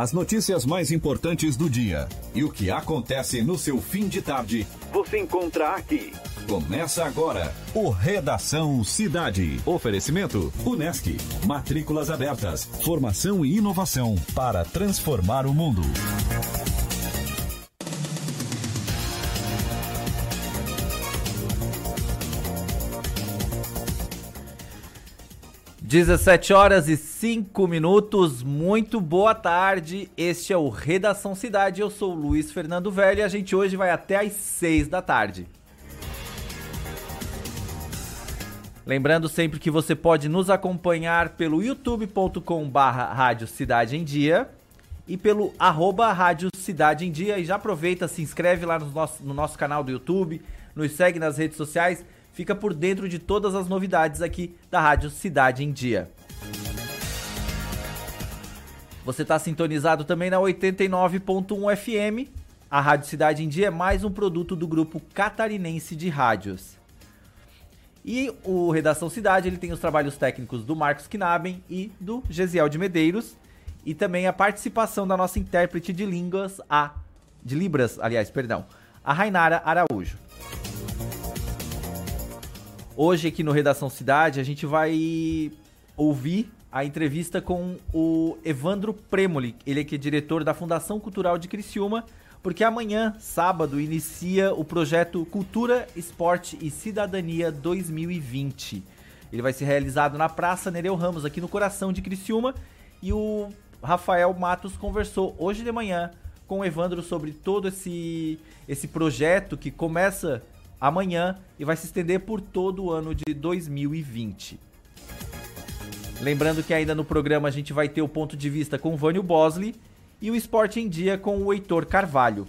As notícias mais importantes do dia e o que acontece no seu fim de tarde, você encontra aqui. Começa agora o Redação Cidade. Oferecimento Unesc. Matrículas abertas. Formação e inovação para transformar o mundo. 17 horas e 5 minutos, muito boa tarde. Este é o Redação Cidade. Eu sou o Luiz Fernando Velho e a gente hoje vai até às 6 da tarde. Lembrando sempre que você pode nos acompanhar pelo youtube.com/barra Cidade em Dia e pelo arroba Rádio Cidade em Dia. E já aproveita, se inscreve lá no nosso, no nosso canal do YouTube, nos segue nas redes sociais fica por dentro de todas as novidades aqui da Rádio Cidade em Dia. Você está sintonizado também na 89.1 FM. A Rádio Cidade em Dia é mais um produto do grupo catarinense de rádios. E o Redação Cidade ele tem os trabalhos técnicos do Marcos Knaben e do Gesiel de Medeiros. E também a participação da nossa intérprete de línguas, a. de Libras, aliás, perdão, a Rainara Araújo. Hoje aqui no Redação Cidade a gente vai ouvir a entrevista com o Evandro Premoli, ele é que é diretor da Fundação Cultural de Criciúma, porque amanhã, sábado, inicia o projeto Cultura, Esporte e Cidadania 2020. Ele vai ser realizado na Praça Nereu Ramos, aqui no coração de Criciúma, e o Rafael Matos conversou hoje de manhã com o Evandro sobre todo esse, esse projeto que começa amanhã e vai se estender por todo o ano de 2020. Lembrando que ainda no programa a gente vai ter o ponto de vista com o Vânio Bosley e o Esporte em Dia com o Heitor Carvalho.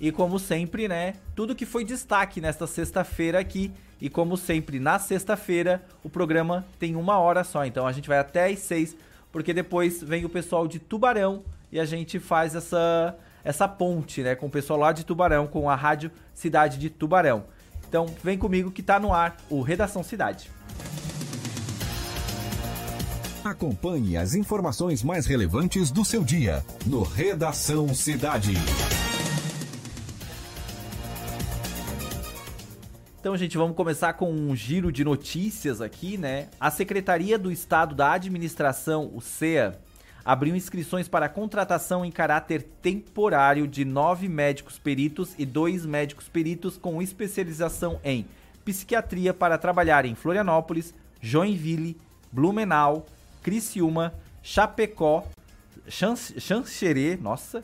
E como sempre, né, tudo que foi destaque nesta sexta-feira aqui. E como sempre, na sexta-feira, o programa tem uma hora só. Então a gente vai até às seis, porque depois vem o pessoal de Tubarão e a gente faz essa essa ponte, né, com o pessoal lá de Tubarão, com a Rádio Cidade de Tubarão. Então, vem comigo que tá no ar o Redação Cidade. Acompanhe as informações mais relevantes do seu dia no Redação Cidade. Então, gente, vamos começar com um giro de notícias aqui, né? A Secretaria do Estado da Administração, o CEA, abriu inscrições para contratação em caráter temporário de nove médicos peritos e dois médicos peritos com especialização em psiquiatria para trabalhar em Florianópolis, Joinville, Blumenau, Criciúma, Chapecó, Xanxerê, nossa,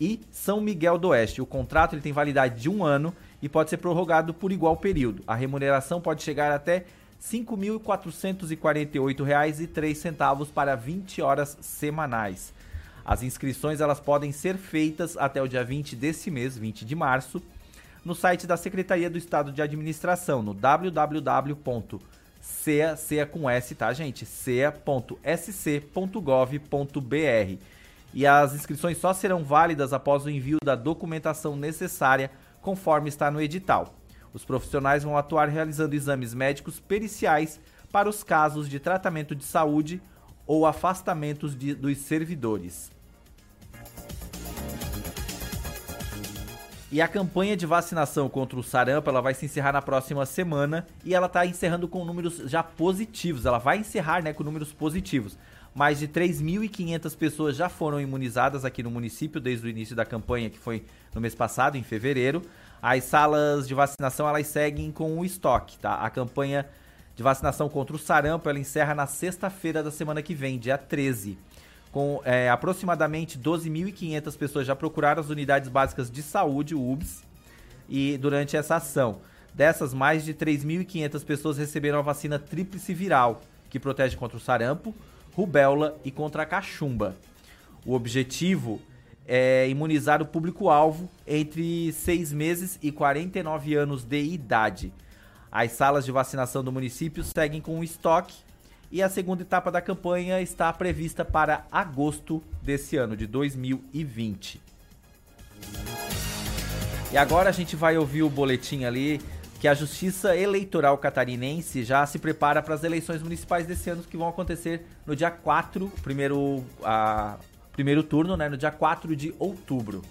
e São Miguel do Oeste. O contrato ele tem validade de um ano e pode ser prorrogado por igual período. A remuneração pode chegar até R$ 5.448,03 para 20 horas semanais. As inscrições elas podem ser feitas até o dia 20 desse mês, 20 de março, no site da Secretaria do Estado de Administração, no www.cea, cea com S, tá, gente? cea.sc.gov.br. E as inscrições só serão válidas após o envio da documentação necessária, conforme está no edital. Os profissionais vão atuar realizando exames médicos periciais para os casos de tratamento de saúde ou afastamentos de, dos servidores. E a campanha de vacinação contra o sarampo ela vai se encerrar na próxima semana e ela está encerrando com números já positivos. Ela vai encerrar né, com números positivos. Mais de 3.500 pessoas já foram imunizadas aqui no município desde o início da campanha, que foi no mês passado, em fevereiro. As salas de vacinação elas seguem com o estoque, tá? A campanha de vacinação contra o sarampo ela encerra na sexta-feira da semana que vem, dia 13. Com é, aproximadamente 12.500 pessoas já procuraram as unidades básicas de saúde, UBS, e durante essa ação. Dessas, mais de 3.500 pessoas receberam a vacina tríplice viral, que protege contra o sarampo, rubéola e contra a cachumba. O objetivo é, imunizar o público-alvo entre 6 meses e 49 anos de idade. As salas de vacinação do município seguem com o estoque e a segunda etapa da campanha está prevista para agosto desse ano, de 2020. E agora a gente vai ouvir o boletim ali que a Justiça Eleitoral Catarinense já se prepara para as eleições municipais desse ano que vão acontecer no dia 4, primeiro, a, primeiro turno, né, no dia 4 de outubro.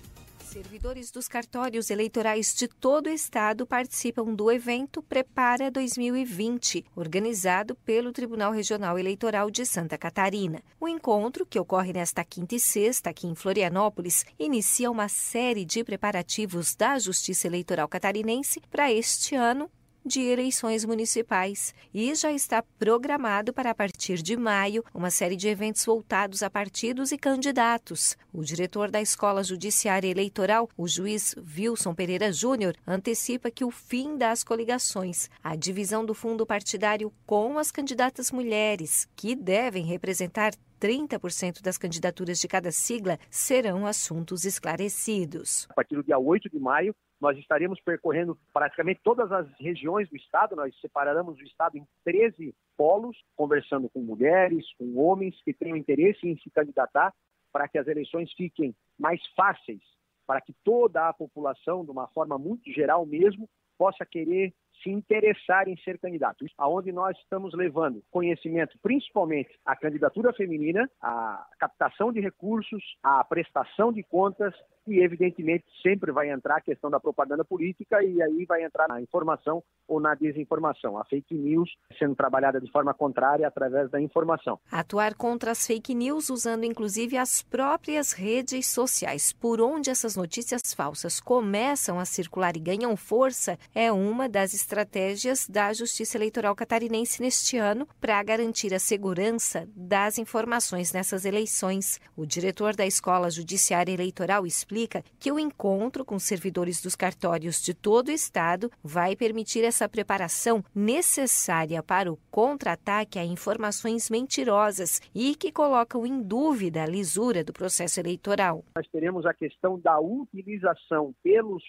Servidores dos cartórios eleitorais de todo o estado participam do evento Prepara 2020, organizado pelo Tribunal Regional Eleitoral de Santa Catarina. O encontro, que ocorre nesta quinta e sexta aqui em Florianópolis, inicia uma série de preparativos da Justiça Eleitoral Catarinense para este ano de eleições municipais e já está programado para a partir de maio uma série de eventos voltados a partidos e candidatos. O diretor da Escola Judiciária Eleitoral, o juiz Wilson Pereira Júnior, antecipa que o fim das coligações, a divisão do fundo partidário com as candidatas mulheres, que devem representar 30% das candidaturas de cada sigla serão assuntos esclarecidos. A partir do dia 8 de maio, nós estaremos percorrendo praticamente todas as regiões do estado, nós separaremos o estado em 13 polos, conversando com mulheres, com homens que tenham interesse em se candidatar, para que as eleições fiquem mais fáceis, para que toda a população, de uma forma muito geral mesmo, possa querer se interessar em ser candidato. Aonde nós estamos levando conhecimento, principalmente a candidatura feminina, a captação de recursos, a prestação de contas e, evidentemente, sempre vai entrar a questão da propaganda política e aí vai entrar na informação ou na desinformação, a fake news sendo trabalhada de forma contrária através da informação. Atuar contra as fake news usando inclusive as próprias redes sociais, por onde essas notícias falsas começam a circular e ganham força, é uma das estratégias da Justiça Eleitoral Catarinense neste ano para garantir a segurança das informações nessas eleições. O diretor da Escola Judiciária Eleitoral explica explica que o encontro com servidores dos cartórios de todo o estado vai permitir essa preparação necessária para o contra-ataque a informações mentirosas e que colocam em dúvida a lisura do processo eleitoral. Nós teremos a questão da utilização pelos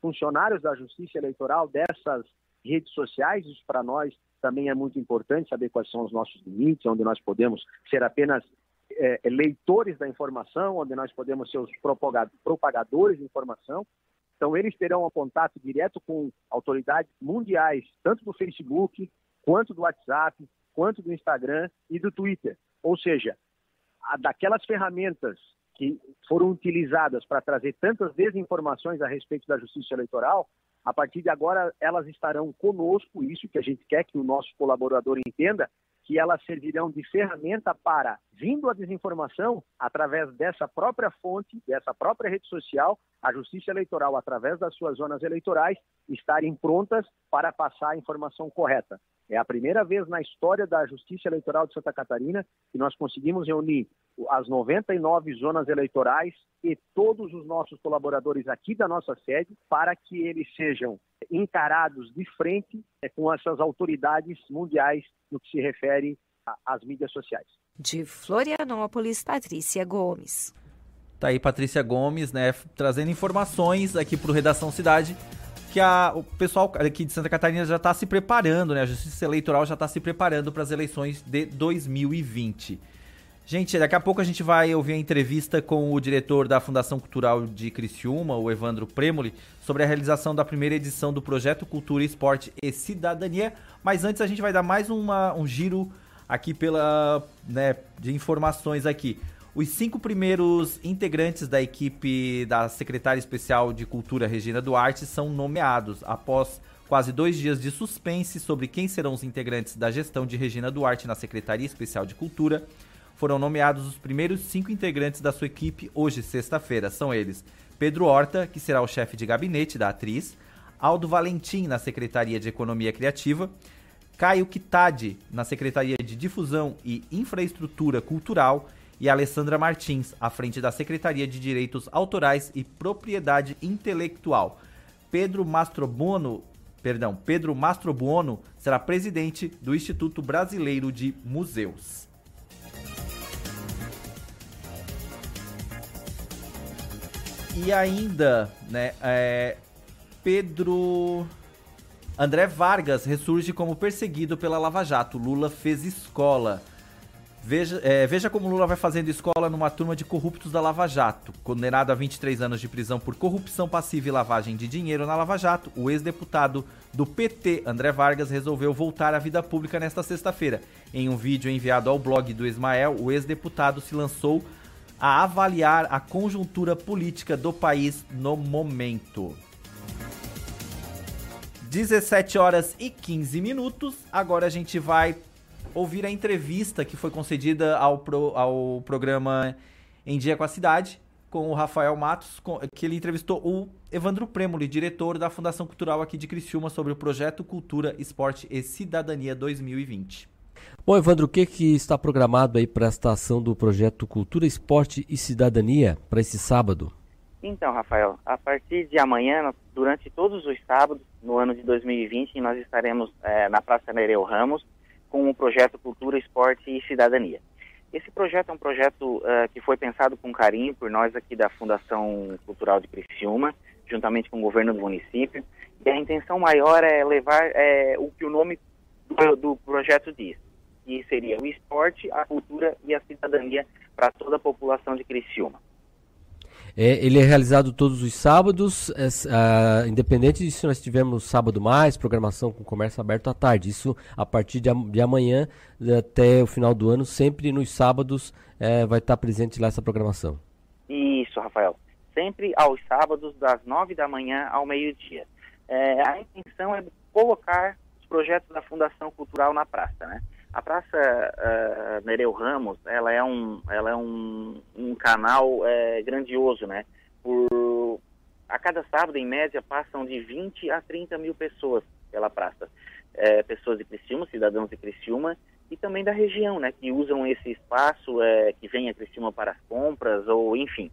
funcionários da Justiça Eleitoral dessas redes sociais, isso para nós também é muito importante saber quais são os nossos limites, onde nós podemos ser apenas é, é, leitores da informação, onde nós podemos ser os propagadores de informação. Então, eles terão um contato direto com autoridades mundiais, tanto do Facebook, quanto do WhatsApp, quanto do Instagram e do Twitter. Ou seja, daquelas ferramentas que foram utilizadas para trazer tantas desinformações a respeito da justiça eleitoral, a partir de agora elas estarão conosco, isso que a gente quer que o nosso colaborador entenda, que elas servirão de ferramenta para, vindo a desinformação, através dessa própria fonte, dessa própria rede social, a Justiça Eleitoral, através das suas zonas eleitorais, estarem prontas para passar a informação correta. É a primeira vez na história da Justiça Eleitoral de Santa Catarina que nós conseguimos reunir as 99 zonas eleitorais e todos os nossos colaboradores aqui da nossa sede para que eles sejam encarados de frente é, com essas autoridades mundiais no que se refere às mídias sociais. De Florianópolis, Patrícia Gomes. Tá aí Patrícia Gomes, né, trazendo informações aqui para o Redação Cidade que a, o pessoal aqui de Santa Catarina já está se preparando, né? A Justiça Eleitoral já está se preparando para as eleições de 2020. Gente, daqui a pouco a gente vai ouvir a entrevista com o diretor da Fundação Cultural de Criciúma, o Evandro Premoli, sobre a realização da primeira edição do projeto Cultura, Esporte e Cidadania. Mas antes a gente vai dar mais uma, um giro aqui pela, né, de informações aqui. Os cinco primeiros integrantes da equipe da secretária especial de Cultura Regina Duarte são nomeados após quase dois dias de suspense sobre quem serão os integrantes da gestão de Regina Duarte na Secretaria Especial de Cultura foram nomeados os primeiros cinco integrantes da sua equipe hoje, sexta-feira. São eles Pedro Horta, que será o chefe de gabinete da atriz, Aldo Valentim, na Secretaria de Economia Criativa, Caio Kitade, na Secretaria de Difusão e Infraestrutura Cultural, e Alessandra Martins, à frente da Secretaria de Direitos Autorais e Propriedade Intelectual. Pedro Mastrobuono, perdão, Pedro Mastrobuono será presidente do Instituto Brasileiro de Museus. E ainda, né, é, Pedro André Vargas ressurge como perseguido pela Lava Jato. Lula fez escola. Veja, é, veja como Lula vai fazendo escola numa turma de corruptos da Lava Jato. Condenado a 23 anos de prisão por corrupção passiva e lavagem de dinheiro na Lava Jato, o ex-deputado do PT, André Vargas, resolveu voltar à vida pública nesta sexta-feira. Em um vídeo enviado ao blog do Ismael, o ex-deputado se lançou a avaliar a conjuntura política do país no momento. 17 horas e 15 minutos. Agora a gente vai ouvir a entrevista que foi concedida ao, pro, ao programa Em Dia com a Cidade, com o Rafael Matos, com, que ele entrevistou o Evandro Premoli, diretor da Fundação Cultural aqui de Criciúma, sobre o projeto Cultura, Esporte e Cidadania 2020. Bom, Evandro, o que, que está programado aí para esta ação do projeto Cultura, Esporte e Cidadania para esse sábado? Então, Rafael, a partir de amanhã, durante todos os sábados, no ano de 2020, nós estaremos é, na Praça Nereu Ramos, com o projeto Cultura, Esporte e Cidadania. Esse projeto é um projeto uh, que foi pensado com carinho por nós aqui da Fundação Cultural de Criciúma, juntamente com o governo do município. E a intenção maior é levar é, o que o nome do, do projeto diz, que seria o esporte, a cultura e a cidadania para toda a população de Criciúma. É, ele é realizado todos os sábados, é, independente de se nós tivermos sábado mais, programação com comércio aberto à tarde. Isso a partir de, de amanhã até o final do ano, sempre nos sábados é, vai estar presente lá essa programação. Isso, Rafael. Sempre aos sábados, das nove da manhã ao meio-dia. É, a intenção é colocar os projetos da Fundação Cultural na praça, né? A Praça uh, Nereu Ramos, ela é um, ela é um, um canal é, grandioso, né? Por, a cada sábado, em média, passam de 20 a 30 mil pessoas pela praça. Pessoas de Criciúma, cidadãos de Criciúma, e também da região, né? Que usam esse espaço, que vem a Criciúma para as compras, ou enfim,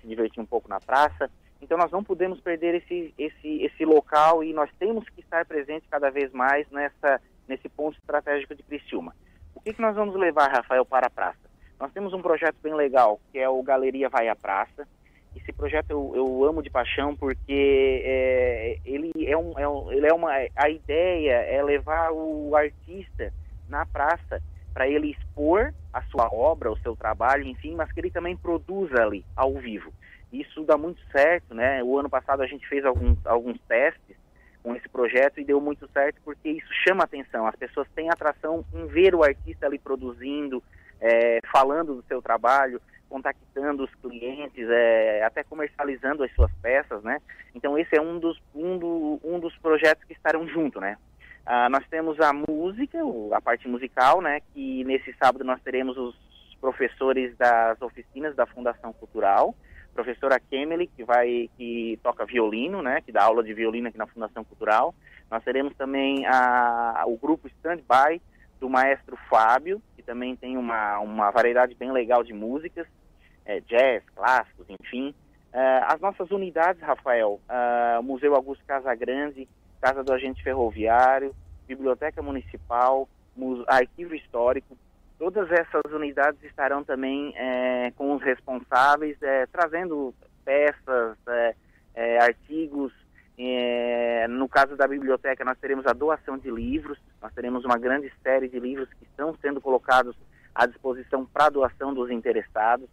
se divertir um pouco na praça. Então nós não podemos perder esse, esse, esse local e nós temos que estar presentes cada vez mais nessa nesse ponto estratégico de Criciúma. O que, que nós vamos levar, Rafael, para a praça? Nós temos um projeto bem legal, que é o Galeria Vai à Praça. Esse projeto eu, eu amo de paixão porque é, ele é, um, é um, ele é uma a ideia é levar o artista na praça para ele expor a sua obra, o seu trabalho, enfim, mas que ele também produza ali ao vivo. Isso dá muito certo, né? O ano passado a gente fez alguns, alguns testes com esse projeto e deu muito certo porque isso chama atenção. As pessoas têm atração em ver o artista ali produzindo, é, falando do seu trabalho, contactando os clientes, é, até comercializando as suas peças, né? Então esse é um dos, um, do, um dos projetos que estarão junto, né? Ah, nós temos a música, a parte musical, né? Que nesse sábado nós teremos os professores das oficinas da Fundação Cultural, professora Kemely, que vai que toca violino, né, que dá aula de violino aqui na Fundação Cultural. Nós teremos também a, o grupo Standby do maestro Fábio, que também tem uma, uma variedade bem legal de músicas, é, jazz, clássicos, enfim. Uh, as nossas unidades, Rafael, uh, Museu Augusto Casagrande, Casa do Agente Ferroviário, Biblioteca Municipal, Arquivo Histórico, Todas essas unidades estarão também é, com os responsáveis, é, trazendo peças, é, é artigos. É, no caso da biblioteca, nós teremos a doação de livros, nós teremos uma grande série de livros que estão sendo colocados à disposição para doação dos interessados.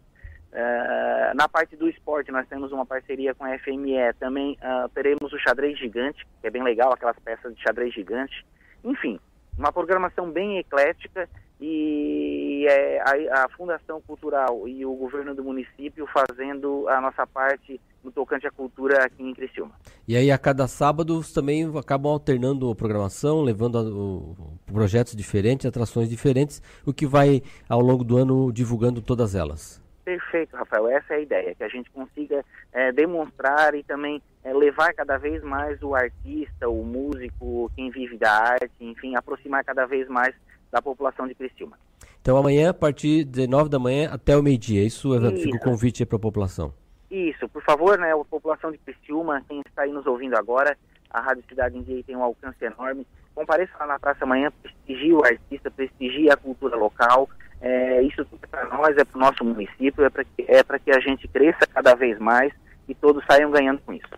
Uh, na parte do esporte, nós temos uma parceria com a FME. Também uh, teremos o xadrez gigante, que é bem legal, aquelas peças de xadrez gigante. Enfim, uma programação bem eclética e é, a, a, Fundação Cultural e o governo do município fazendo a nossa parte no tocante à cultura aqui em Criciúma. E aí a cada sábado também acabam alternando a programação, levando a, o, projetos diferentes, atrações diferentes, o que vai ao longo do ano divulgando todas elas. Perfeito, Rafael. Essa é a ideia, que a gente consiga é, demonstrar e também é, levar cada vez mais o artista, o músico, quem vive da arte, enfim, aproximar cada vez mais da população de Criciúma. Então amanhã, a partir de 9 da manhã até o meio-dia, isso, isso. fica o convite para a população. Isso, por favor, né, a população de Criciúma, quem está aí nos ouvindo agora, a Rádio Cidade em Dia tem um alcance enorme. Compareça lá na praça amanhã, prestigie o artista, prestigie a cultura local. É, isso tudo é para nós, é para o nosso município, é para que, é que a gente cresça cada vez mais e todos saiam ganhando com isso.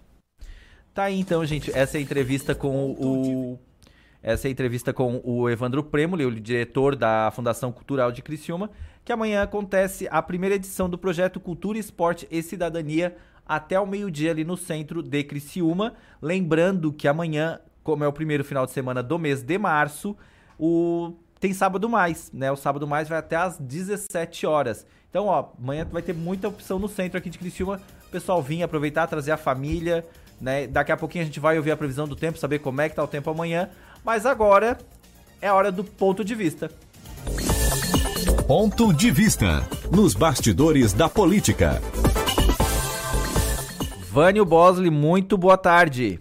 Tá aí então, gente, essa é a entrevista com o Essa é entrevista com o Evandro Premoli, o diretor da Fundação Cultural de Criciúma, que amanhã acontece a primeira edição do projeto Cultura, Esporte e Cidadania até o meio-dia ali no centro de Criciúma. Lembrando que amanhã, como é o primeiro final de semana do mês de março, o tem sábado mais, né? O sábado mais vai até às 17 horas. Então, ó, amanhã vai ter muita opção no centro aqui de Criciúma. O pessoal vir aproveitar, trazer a família, né? Daqui a pouquinho a gente vai ouvir a previsão do tempo, saber como é que tá o tempo amanhã. Mas agora é a hora do ponto de vista. Ponto de vista nos bastidores da política. Vânio Bosley, muito boa tarde.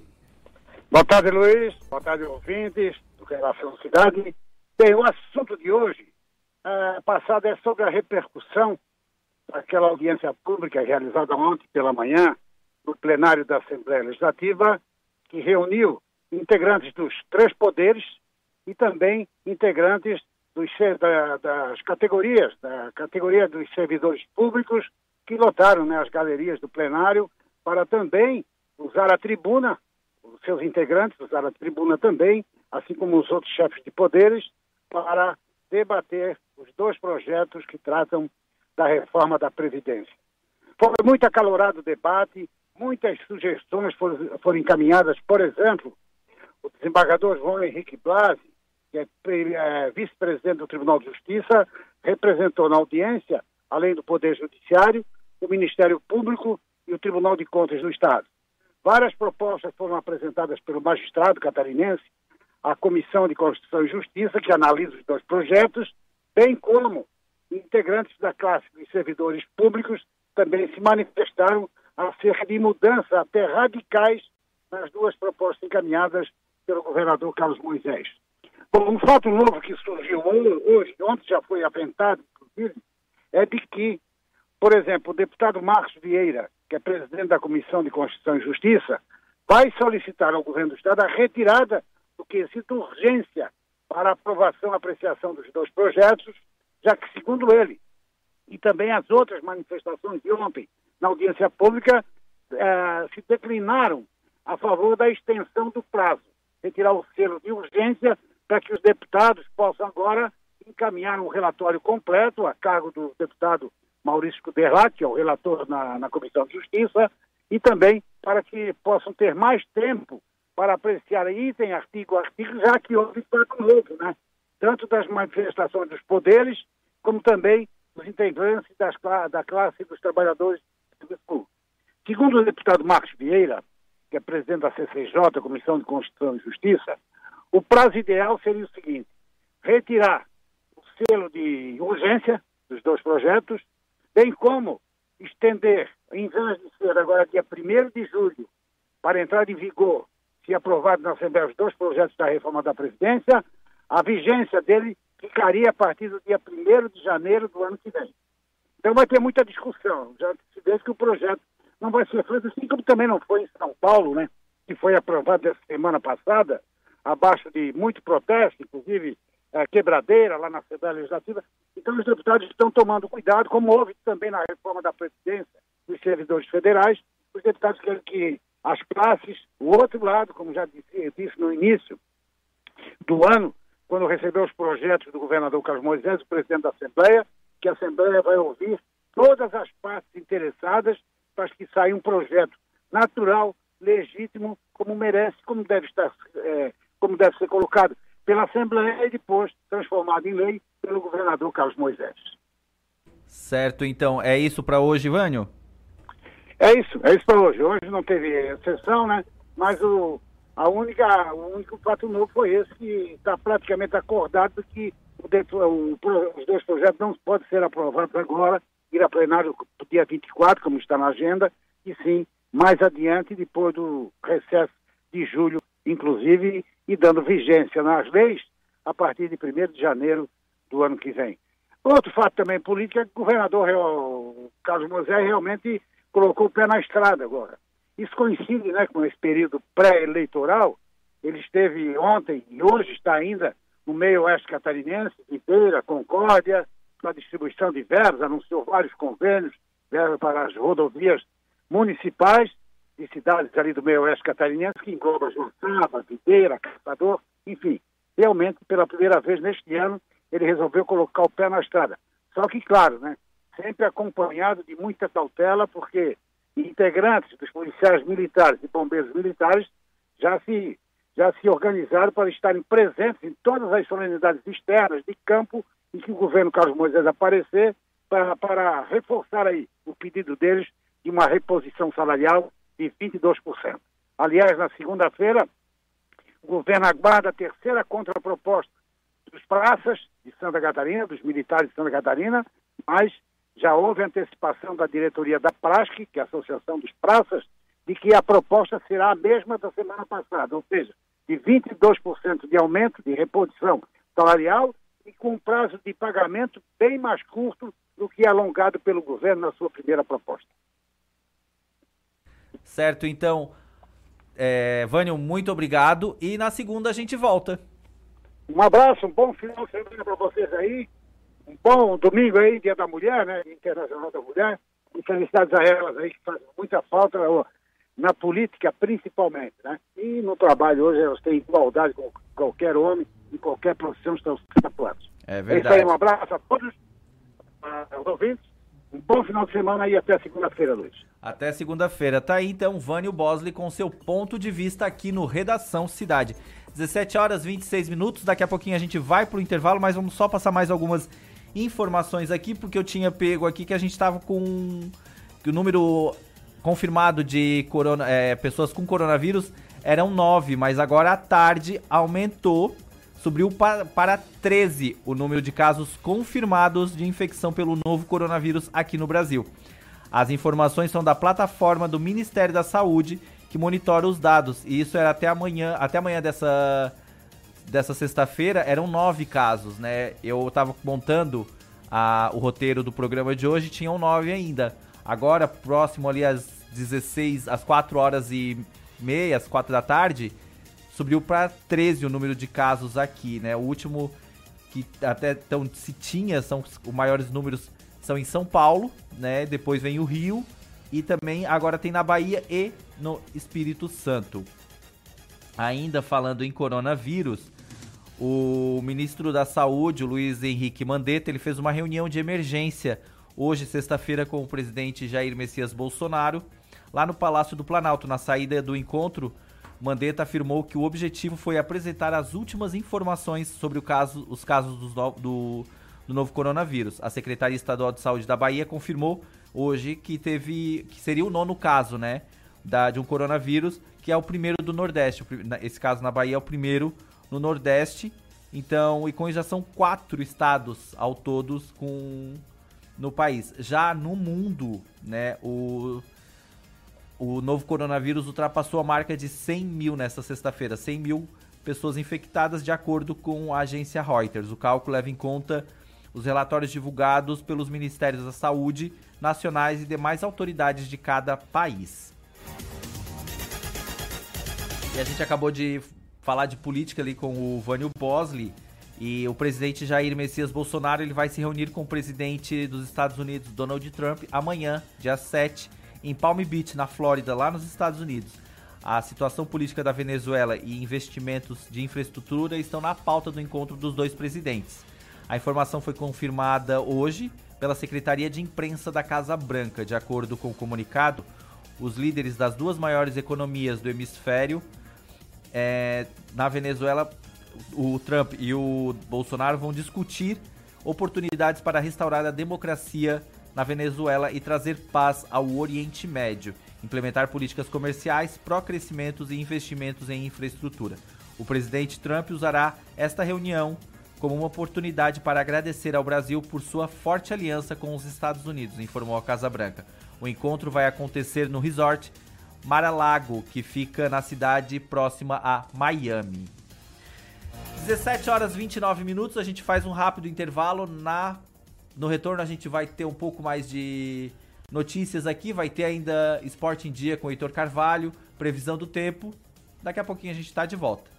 Boa tarde, Luiz. Boa tarde, ouvintes do Relação Cidade. Bem, o assunto de hoje, uh, passado, é sobre a repercussão daquela audiência pública realizada ontem pela manhã no plenário da Assembleia Legislativa, que reuniu integrantes dos três poderes e também integrantes dos, da, das categorias, da categoria dos servidores públicos, que lotaram né, as galerias do plenário para também usar a tribuna, os seus integrantes usaram a tribuna também, assim como os outros chefes de poderes, para debater os dois projetos que tratam da reforma da Previdência. Foi muito acalorado o debate, muitas sugestões foram, foram encaminhadas, por exemplo, o desembargador João Henrique Blasi, que é, é vice-presidente do Tribunal de Justiça, representou na audiência, além do Poder Judiciário, o Ministério Público e o Tribunal de Contas do Estado. Várias propostas foram apresentadas pelo magistrado catarinense a Comissão de Constituição e Justiça, que analisa os dois projetos, bem como integrantes da classe dos servidores públicos também se manifestaram acerca de mudanças até radicais nas duas propostas encaminhadas pelo governador Carlos Moisés. Bom, um fato novo que surgiu hoje, ontem já foi aventado, inclusive, é de que, por exemplo, o deputado Marcos Vieira, que é presidente da Comissão de Constituição e Justiça, vai solicitar ao governo do Estado a retirada do quesito urgência para aprovação e apreciação dos dois projetos, já que, segundo ele, e também as outras manifestações de ontem na audiência pública, eh, se declinaram a favor da extensão do prazo, retirar o selo de urgência para que os deputados possam agora encaminhar um relatório completo a cargo do deputado Maurício Cuderlat, que é o relator na, na Comissão de Justiça, e também para que possam ter mais tempo para apreciar item, artigo a artigo, já que houve fato novo, né? Tanto das manifestações dos poderes, como também dos integrantes das, da classe dos trabalhadores do Segundo o deputado Marcos Vieira, que é presidente da CCJ, Comissão de Constituição e Justiça, o prazo ideal seria o seguinte: retirar o selo de urgência dos dois projetos, bem como estender, em vez de ser agora dia 1 de julho, para entrar em vigor se aprovado na Assembleia os dois projetos da reforma da Previdência, a vigência dele ficaria a partir do dia 1 de janeiro do ano que vem. Então vai ter muita discussão. Já se vê que o projeto não vai ser feito assim como também não foi em São Paulo, né? Que foi aprovado essa semana passada, abaixo de muito protesto, inclusive é, quebradeira lá na Assembleia Legislativa. Então os deputados estão tomando cuidado, como houve também na reforma da Previdência dos servidores federais, os deputados querem que as classes, o outro lado, como já disse, disse no início do ano, quando recebeu os projetos do governador Carlos Moisés, o presidente da Assembleia, que a Assembleia vai ouvir todas as partes interessadas para que saia um projeto natural, legítimo, como merece, como deve estar, é, como deve ser colocado pela Assembleia e depois transformado em lei pelo governador Carlos Moisés. Certo, então é isso para hoje, Vânio? É isso, é isso para hoje. Hoje não teve sessão, né? Mas o, a única, o único fato novo foi esse que está praticamente acordado que o, o, os dois projetos não podem ser aprovados agora, ir a plenário dia 24, como está na agenda, e sim mais adiante, depois do recesso de julho, inclusive, e dando vigência nas leis a partir de 1 de janeiro do ano que vem. Outro fato também político é que o governador o Carlos Moisés realmente colocou o pé na estrada agora. Isso coincide né, com esse período pré-eleitoral. Ele esteve ontem e hoje está ainda no meio oeste catarinense, Videira, Concórdia, com a distribuição de verbas, anunciou vários convênios, verbas para as rodovias municipais de cidades ali do meio oeste catarinense, que engloba Joaçaba, Videira, Caçador, enfim. realmente, pela primeira vez neste ano, ele resolveu colocar o pé na estrada. Só que, claro, né, sempre acompanhado de muita cautela, porque integrantes dos policiais militares e bombeiros militares já se, já se organizaram para estarem presentes em todas as solenidades externas de campo em que o governo Carlos Moisés aparecer para, para reforçar aí o pedido deles de uma reposição salarial de 22%. Aliás, na segunda-feira, o governo aguarda a terceira contraproposta dos praças de Santa Catarina, dos militares de Santa Catarina, mas já houve antecipação da diretoria da PRASC, que é a Associação dos Praças, de que a proposta será a mesma da semana passada, ou seja, de 22% de aumento de reposição salarial e com um prazo de pagamento bem mais curto do que alongado pelo governo na sua primeira proposta. Certo, então, é, Vânio, muito obrigado e na segunda a gente volta. Um abraço, um bom final de semana para vocês aí, um bom domingo aí, Dia da Mulher, né, Internacional da Mulher, e felicidades a elas aí que fazem muita falta na política principalmente, né, e no trabalho hoje elas têm igualdade com qualquer homem, em qualquer profissão estão atuando. É verdade. É isso aí, um abraço a todos, aos ouvintes, um bom final de semana e até segunda-feira, Luiz. Até segunda-feira. Tá aí então Vânio Bosley com seu ponto de vista aqui no Redação Cidade. 17 horas 26 minutos. Daqui a pouquinho a gente vai pro intervalo, mas vamos só passar mais algumas informações aqui, porque eu tinha pego aqui que a gente tava com que o número confirmado de corona, é, pessoas com coronavírus eram 9, mas agora à tarde aumentou subiu para, para 13 o número de casos confirmados de infecção pelo novo coronavírus aqui no Brasil. As informações são da plataforma do Ministério da Saúde, que monitora os dados. E isso era até amanhã, até amanhã dessa, dessa sexta-feira, eram nove casos, né? Eu estava montando a, o roteiro do programa de hoje, tinham nove ainda. Agora, próximo ali às 16, às 4 horas e meia, às 4 da tarde, subiu para 13 o número de casos aqui, né? O último que até então se tinha, são os maiores números são em São Paulo, né? Depois vem o Rio e também agora tem na Bahia e no Espírito Santo. Ainda falando em coronavírus, o ministro da Saúde, Luiz Henrique Mandetta, ele fez uma reunião de emergência hoje, sexta-feira, com o presidente Jair Messias Bolsonaro, lá no Palácio do Planalto. Na saída do encontro, Mandetta afirmou que o objetivo foi apresentar as últimas informações sobre caso, os casos do, do, do, novo coronavírus. A Secretaria Estadual de Saúde da Bahia confirmou hoje que teve que seria o nono caso, né, da, de um coronavírus, que é o primeiro do Nordeste. Esse caso na Bahia é o primeiro no Nordeste. Então, e com já são quatro estados ao todos com no país. Já no mundo, né, o o novo coronavírus ultrapassou a marca de 100 mil nesta sexta-feira. 100 mil pessoas infectadas, de acordo com a agência Reuters. O cálculo leva em conta os relatórios divulgados pelos Ministérios da Saúde nacionais e demais autoridades de cada país. E a gente acabou de falar de política ali com o Vânio Bosley. E o presidente Jair Messias Bolsonaro ele vai se reunir com o presidente dos Estados Unidos, Donald Trump, amanhã, dia 7, em Palm Beach, na Flórida, lá nos Estados Unidos. A situação política da Venezuela e investimentos de infraestrutura estão na pauta do encontro dos dois presidentes. A informação foi confirmada hoje pela Secretaria de Imprensa da Casa Branca. De acordo com o comunicado, os líderes das duas maiores economias do hemisfério, é, na Venezuela, o Trump e o Bolsonaro vão discutir oportunidades para restaurar a democracia na Venezuela e trazer paz ao Oriente Médio, implementar políticas comerciais, pró-crescimentos e investimentos em infraestrutura. O presidente Trump usará esta reunião como uma oportunidade para agradecer ao Brasil por sua forte aliança com os Estados Unidos, informou a Casa Branca. O encontro vai acontecer no resort Mar-a-Lago, que fica na cidade próxima a Miami. 17 horas 29 minutos, a gente faz um rápido intervalo. Na no retorno a gente vai ter um pouco mais de notícias aqui, vai ter ainda Esporte em Dia com o Heitor Carvalho, previsão do tempo. Daqui a pouquinho a gente está de volta.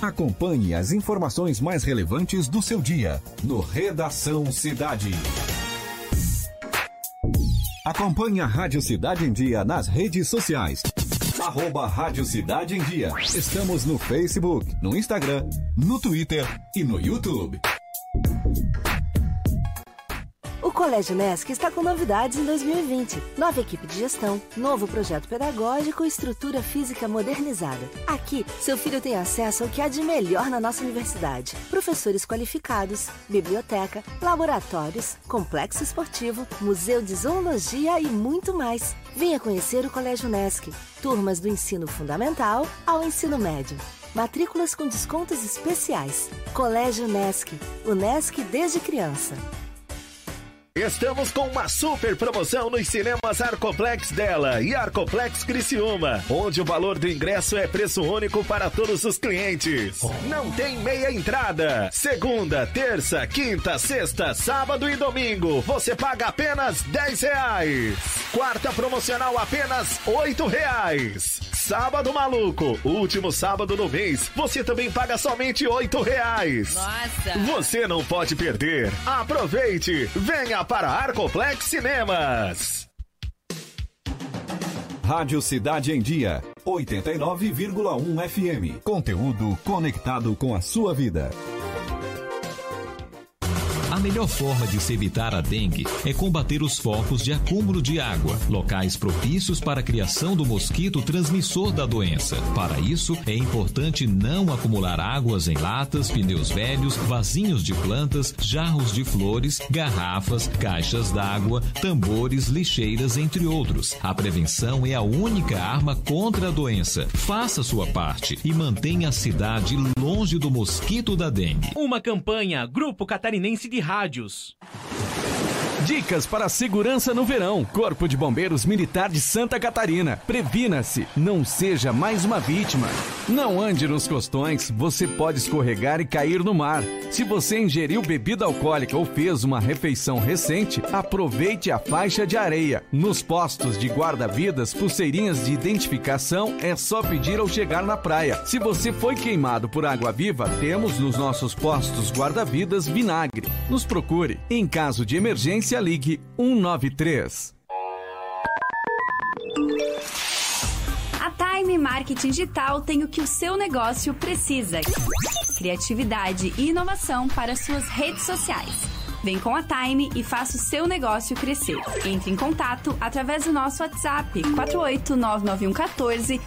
Acompanhe as informações mais relevantes do seu dia no Redação Cidade. Acompanhe a Rádio Cidade em Dia nas redes sociais Arroba Rádio Cidade em Dia. Estamos no Facebook, no Instagram, no Twitter e no YouTube. O Colégio Nesc está com novidades em 2020. Nova equipe de gestão, novo projeto pedagógico e estrutura física modernizada. Aqui, seu filho tem acesso ao que há de melhor na nossa universidade. Professores qualificados, biblioteca, laboratórios, complexo esportivo, museu de zoologia e muito mais. Venha conhecer o Colégio Nesc. Turmas do ensino fundamental ao ensino médio. Matrículas com descontos especiais. Colégio Nesc. O Nesc desde criança. Estamos com uma super promoção nos cinemas Arcoplex dela e Arcoplex Criciúma, onde o valor do ingresso é preço único para todos os clientes. Não tem meia entrada. Segunda, terça, quinta, sexta, sábado e domingo, você paga apenas 10 reais. Quarta promocional apenas 8 reais. Sábado maluco, último sábado do mês, você também paga somente 8 reais. Nossa! Você não pode perder. Aproveite, venha para Arcoplex Cinemas. Rádio Cidade em Dia, 89,1 FM. Conteúdo conectado com a sua vida. A melhor forma de se evitar a dengue é combater os focos de acúmulo de água, locais propícios para a criação do mosquito transmissor da doença. Para isso, é importante não acumular águas em latas, pneus velhos, vasinhos de plantas, jarros de flores, garrafas, caixas d'água, tambores, lixeiras, entre outros. A prevenção é a única arma contra a doença. Faça sua parte e mantenha a cidade longe do mosquito da dengue. Uma campanha Grupo Catarinense de Rádios. Dicas para segurança no verão. Corpo de Bombeiros Militar de Santa Catarina. Previna-se, não seja mais uma vítima. Não ande nos costões, você pode escorregar e cair no mar. Se você ingeriu bebida alcoólica ou fez uma refeição recente, aproveite a faixa de areia. Nos postos de guarda-vidas, pulseirinhas de identificação é só pedir ao chegar na praia. Se você foi queimado por água viva, temos nos nossos postos guarda-vidas vinagre. Nos procure. Em caso de emergência, ligue 193. A Time Marketing Digital tem o que o seu negócio precisa: criatividade e inovação para suas redes sociais. Vem com a Time e faça o seu negócio crescer. Entre em contato através do nosso WhatsApp 4899114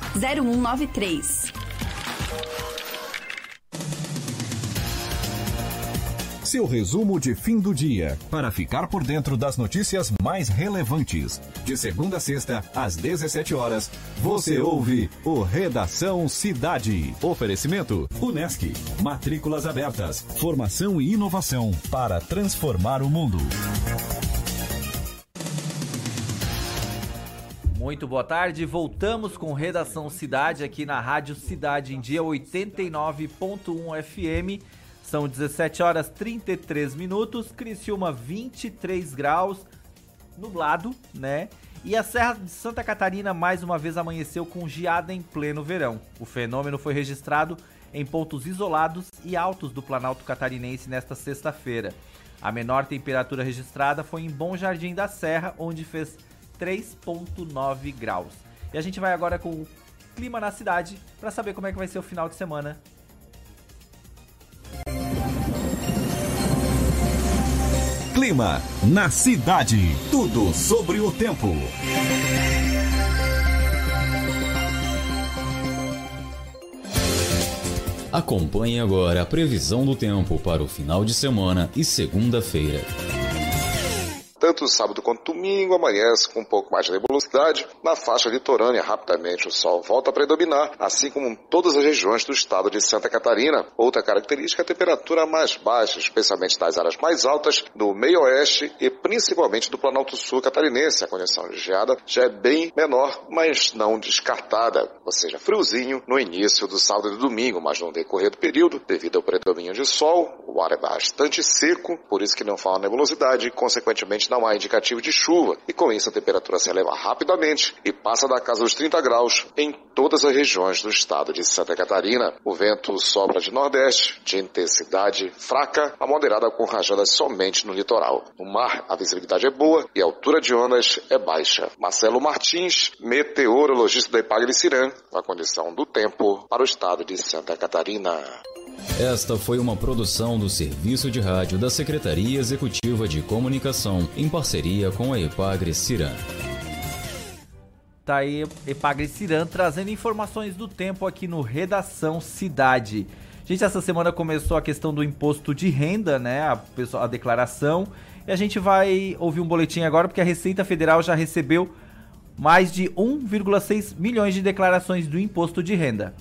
Seu resumo de fim do dia, para ficar por dentro das notícias mais relevantes. De segunda a sexta, às 17 horas, você ouve o Redação Cidade. Oferecimento: Unesc. Matrículas abertas. Formação e inovação para transformar o mundo. Muito boa tarde, voltamos com Redação Cidade aqui na Rádio Cidade em Dia 89.1 FM. São 17 horas 33 minutos, Criciúma 23 graus, nublado, né? E a Serra de Santa Catarina mais uma vez amanheceu com geada em pleno verão. O fenômeno foi registrado em pontos isolados e altos do Planalto Catarinense nesta sexta-feira. A menor temperatura registrada foi em Bom Jardim da Serra, onde fez 3.9 graus. E a gente vai agora com o clima na cidade para saber como é que vai ser o final de semana Clima na cidade. Tudo sobre o tempo. Acompanhe agora a previsão do tempo para o final de semana e segunda-feira. Tanto sábado quanto domingo amanhece com um pouco mais de nebulosidade. Na faixa litorânea, rapidamente o sol volta a predominar, assim como em todas as regiões do estado de Santa Catarina. Outra característica é a temperatura mais baixa, especialmente nas áreas mais altas do meio-oeste e principalmente do Planalto Sul catarinense. A condição de geada já é bem menor, mas não descartada. Ou seja, friozinho no início do sábado e do domingo, mas no decorrer do período, devido ao predomínio de sol, O ar é bastante seco, por isso que não fala nebulosidade e, consequentemente, não há indicativo de chuva. E com isso a temperatura se eleva rapidamente e passa da casa dos 30 graus em todas as regiões do estado de Santa Catarina. O vento sopra de nordeste, de intensidade fraca a moderada com rajadas somente no litoral. No mar, a visibilidade é boa e a altura de ondas é baixa. Marcelo Martins, meteorologista da Ipagre Cirã, a condição do tempo para o estado de Santa Catarina. Esta foi uma produção do Serviço de Rádio da Secretaria Executiva de Comunicação, em parceria com a Epagre Ciran. Tá aí Epagre trazendo informações do tempo aqui no Redação Cidade. Gente, essa semana começou a questão do imposto de renda, né? A, a declaração. E a gente vai ouvir um boletim agora, porque a Receita Federal já recebeu mais de 1,6 milhões de declarações do imposto de renda.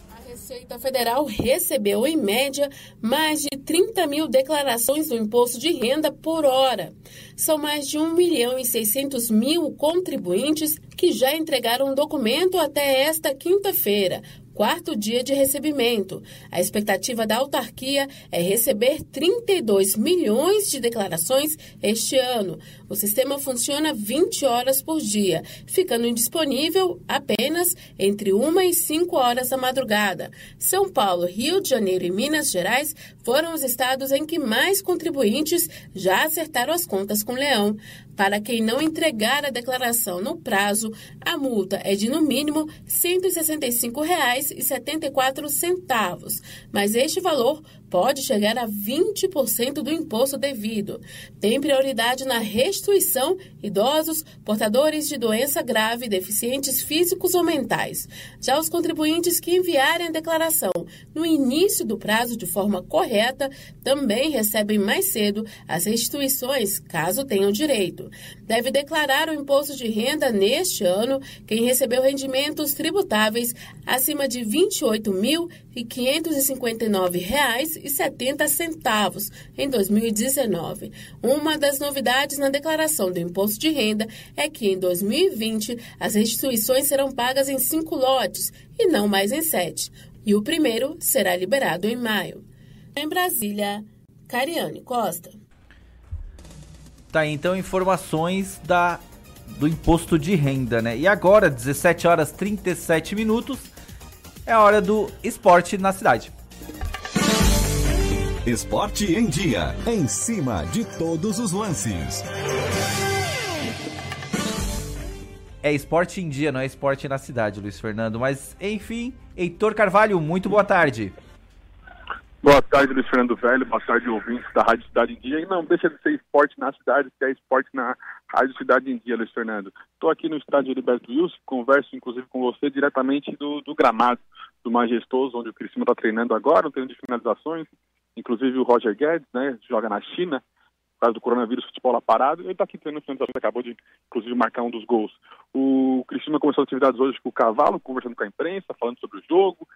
Receita Federal recebeu, em média, mais de 30 mil declarações do imposto de renda por hora. São mais de 1 milhão e 600 mil contribuintes que já entregaram o documento até esta quinta-feira, quarto dia de recebimento. A expectativa da autarquia é receber 32 milhões de declarações este ano. O sistema funciona 20 horas por dia, ficando indisponível apenas entre 1 e 5 horas da madrugada. São Paulo, Rio de Janeiro e Minas Gerais foram os estados em que mais contribuintes já acertaram as contas com Leão. Para quem não entregar a declaração no prazo, a multa é de no mínimo R$ 165,74, mas este valor pode chegar a 20% do imposto devido. Tem prioridade na restituição idosos, portadores de doença grave, deficientes físicos ou mentais. Já os contribuintes que enviarem a declaração no início do prazo de forma correta também recebem mais cedo as restituições, caso tenham direito. Deve declarar o imposto de renda neste ano quem recebeu rendimentos tributáveis acima de R$ 28.559 e 70 centavos em 2019. Uma das novidades na declaração do imposto de renda é que em 2020 as restituições serão pagas em cinco lotes e não mais em sete. E o primeiro será liberado em maio. Em Brasília, Cariane Costa. Tá então informações da do imposto de renda, né? E agora, 17 horas 37 minutos, é a hora do esporte na cidade. Esporte em Dia. Em cima de todos os lances. É esporte em dia, não é esporte na cidade, Luiz Fernando. Mas, enfim, Heitor Carvalho, muito boa tarde. Boa tarde, Luiz Fernando Velho. Boa tarde, ouvintes da Rádio Cidade em Dia. E não deixa de ser esporte na cidade, que é esporte na Rádio Cidade em Dia, Luiz Fernando. Estou aqui no estádio Heriberto Wilson, converso inclusive com você diretamente do, do gramado do Majestoso, onde o Criciúma está treinando agora, um treino de finalizações. Inclusive o Roger Guedes, né, joga na China, causa do coronavírus, futebol lá parado, ele está aqui treinando finalizações, acabou de, inclusive, marcar um dos gols. O Cristina começou atividades hoje com o Cavalo, conversando com a imprensa, falando sobre o jogo.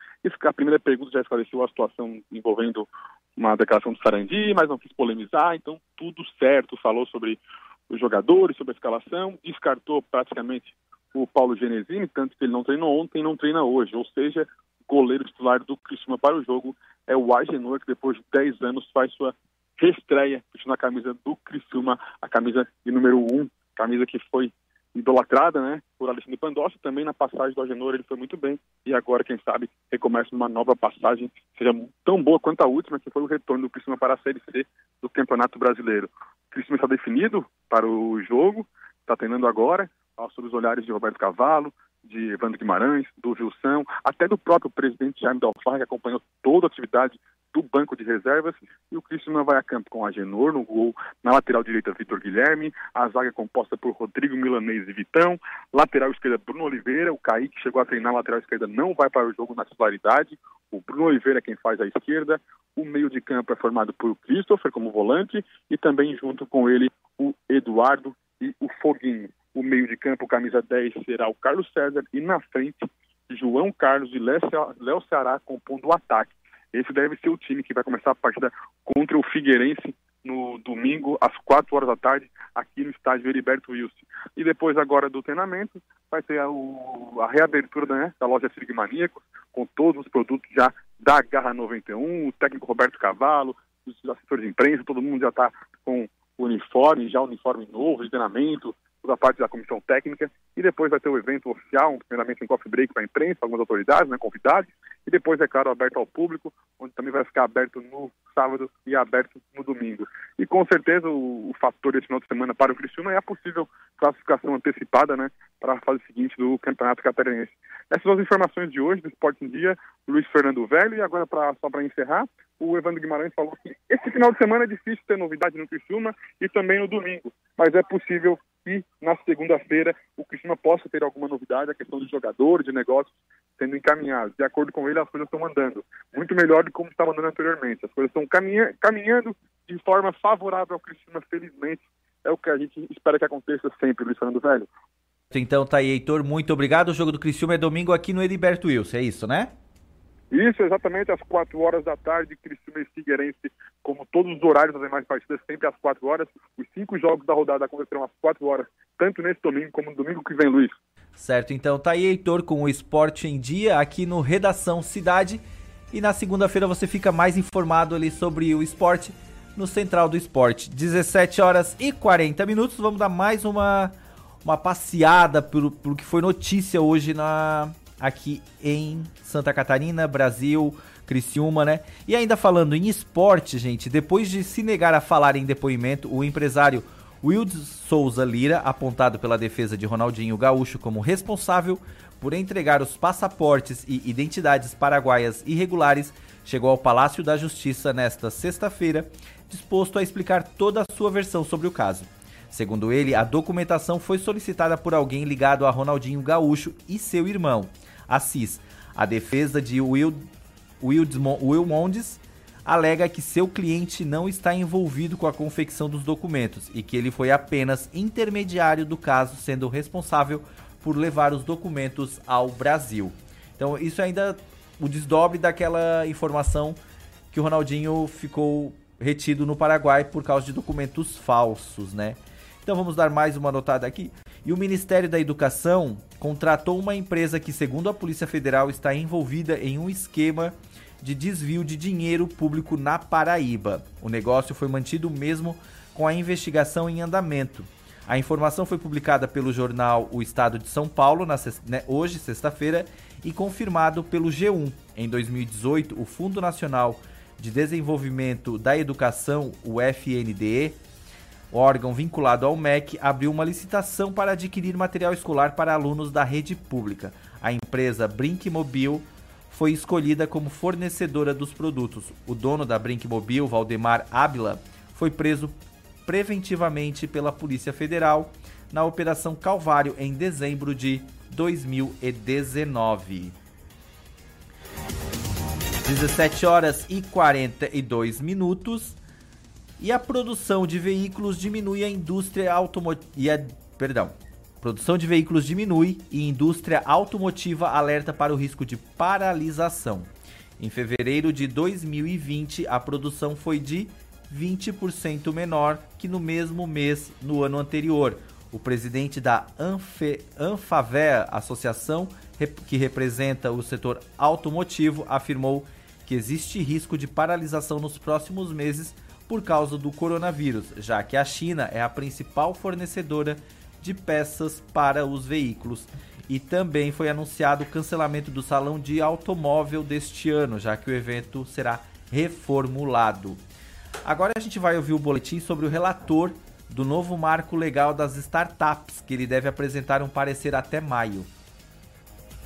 A primeira pergunta já esclareceu a situação envolvendo uma declaração do Sarandi, mas não quis polemizar, então tudo certo. Falou sobre os jogadores, sobre a escalação, descartou praticamente o Paulo Genesini, tanto que ele não treinou ontem não treina hoje. Ou seja, goleiro titular do Criciúma para o jogo é o Agenor, que depois de 10 anos faz sua reestreia vestindo a camisa do Criciúma, a camisa de número 1, camisa que foi idolatrada, né, por Alexandre Pandolfi, também na passagem do Agenor ele foi muito bem, e agora, quem sabe, recomeça uma nova passagem, seja tão boa quanto a última, que foi o retorno do Criciúma para a Série C do Campeonato Brasileiro. O Criciúma está definido para o jogo, está treinando agora, sob os olhares de Roberto Cavalo, de Evandro Guimarães, do Gilson, até do próprio presidente Jaime Dalfarra, que acompanhou toda a atividade do banco de reservas, e o Cristiano vai a campo com Agenor no gol, na lateral direita Vitor Guilherme, a zaga é composta por Rodrigo Milanês e Vitão, lateral esquerda Bruno Oliveira, o Kaique chegou a treinar lateral esquerda, não vai para o jogo na titularidade, o Bruno Oliveira é quem faz a esquerda, o meio de campo é formado por Christopher como volante, e também junto com ele o Eduardo e o Foguinho. O meio de campo, camisa 10, será o Carlos César e na frente, João Carlos e Léo Ceará compondo o ataque. Esse deve ser o time que vai começar a partida contra o Figueirense no domingo, às 4 horas da tarde, aqui no estádio Heriberto Wilson. E depois, agora do treinamento, vai ter a, o, a reabertura né, da loja Maníaco, com todos os produtos já da Garra 91, o técnico Roberto Cavalo, os assessores de imprensa, todo mundo já está com uniforme, já uniforme novo, de treinamento, toda a parte da comissão técnica, e depois vai ter o evento oficial, primeiramente um coffee break para a imprensa, algumas autoridades, né, convidados, e depois, é claro, aberto ao público, onde também vai ficar aberto no sábado e aberto no domingo. E com certeza o, o fator desse final de semana para o Criciúma é a possível classificação antecipada né, para a fase seguinte do Campeonato Catarinense. Essas são as informações de hoje do Esporte em Dia, Luiz Fernando Velho, e agora pra, só para encerrar, o Evandro Guimarães falou que esse final de semana é difícil ter novidade no Criciúma e também no domingo, mas é possível que na segunda-feira o Criciúma possa ter alguma novidade, a questão de jogadores, de negócios sendo encaminhados. De acordo com ele, as coisas estão andando muito melhor do que como estava andando anteriormente. As coisas estão caminha caminhando de forma favorável ao Criciúma, felizmente. É o que a gente espera que aconteça sempre, Luiz Fernando Velho. Então tá aí, Heitor, muito obrigado. O jogo do Criciúma é domingo aqui no Heriberto Wilson, é isso, né? Isso, exatamente às 4 horas da tarde, Criciúma e Figueirense, como todos os horários das demais partidas, sempre às 4 horas. Os cinco jogos da rodada acontecerão às 4 horas, tanto nesse domingo como no domingo que vem, Luiz. Certo, então tá aí, Heitor, com o Esporte em Dia, aqui no Redação Cidade. E na segunda-feira você fica mais informado ali sobre o esporte no Central do Esporte. 17 horas e 40 minutos. Vamos dar mais uma, uma passeada pelo, pelo que foi notícia hoje na, aqui em Santa Catarina, Brasil, Criciúma, né? E ainda falando em esporte, gente, depois de se negar a falar em depoimento, o empresário Wildes Souza Lira, apontado pela defesa de Ronaldinho Gaúcho como responsável por entregar os passaportes e identidades paraguaias irregulares, chegou ao Palácio da Justiça nesta sexta-feira, disposto a explicar toda a sua versão sobre o caso. Segundo ele, a documentação foi solicitada por alguém ligado a Ronaldinho Gaúcho e seu irmão. Assis. A defesa de Will, Will Mondes alega que seu cliente não está envolvido com a confecção dos documentos e que ele foi apenas intermediário do caso, sendo responsável por levar os documentos ao Brasil. Então, isso ainda o desdobre daquela informação que o Ronaldinho ficou retido no Paraguai por causa de documentos falsos, né? Então vamos dar mais uma notada aqui. E o Ministério da Educação contratou uma empresa que, segundo a Polícia Federal, está envolvida em um esquema de desvio de dinheiro público na Paraíba. O negócio foi mantido mesmo com a investigação em andamento. A informação foi publicada pelo jornal O Estado de São Paulo na, né, hoje, sexta-feira, e confirmado pelo G1. Em 2018, o Fundo Nacional de Desenvolvimento da Educação, o FNDE, órgão vinculado ao MEC, abriu uma licitação para adquirir material escolar para alunos da rede pública. A empresa Brinkmobil foi escolhida como fornecedora dos produtos. O dono da Brinkmobil, Valdemar Ábila, foi preso preventivamente pela Polícia Federal na Operação Calvário em dezembro de 2019. 17 horas e 42 minutos. E a produção de veículos diminui a indústria automotiva. Perdão. Produção de veículos diminui e indústria automotiva alerta para o risco de paralisação. Em fevereiro de 2020, a produção foi de 20% menor que no mesmo mês no ano anterior. O presidente da Anfe, Anfavea, associação que representa o setor automotivo, afirmou que existe risco de paralisação nos próximos meses por causa do coronavírus, já que a China é a principal fornecedora de peças para os veículos. E também foi anunciado o cancelamento do Salão de Automóvel deste ano, já que o evento será reformulado. Agora a gente vai ouvir o boletim sobre o relator do novo marco legal das startups, que ele deve apresentar um parecer até maio.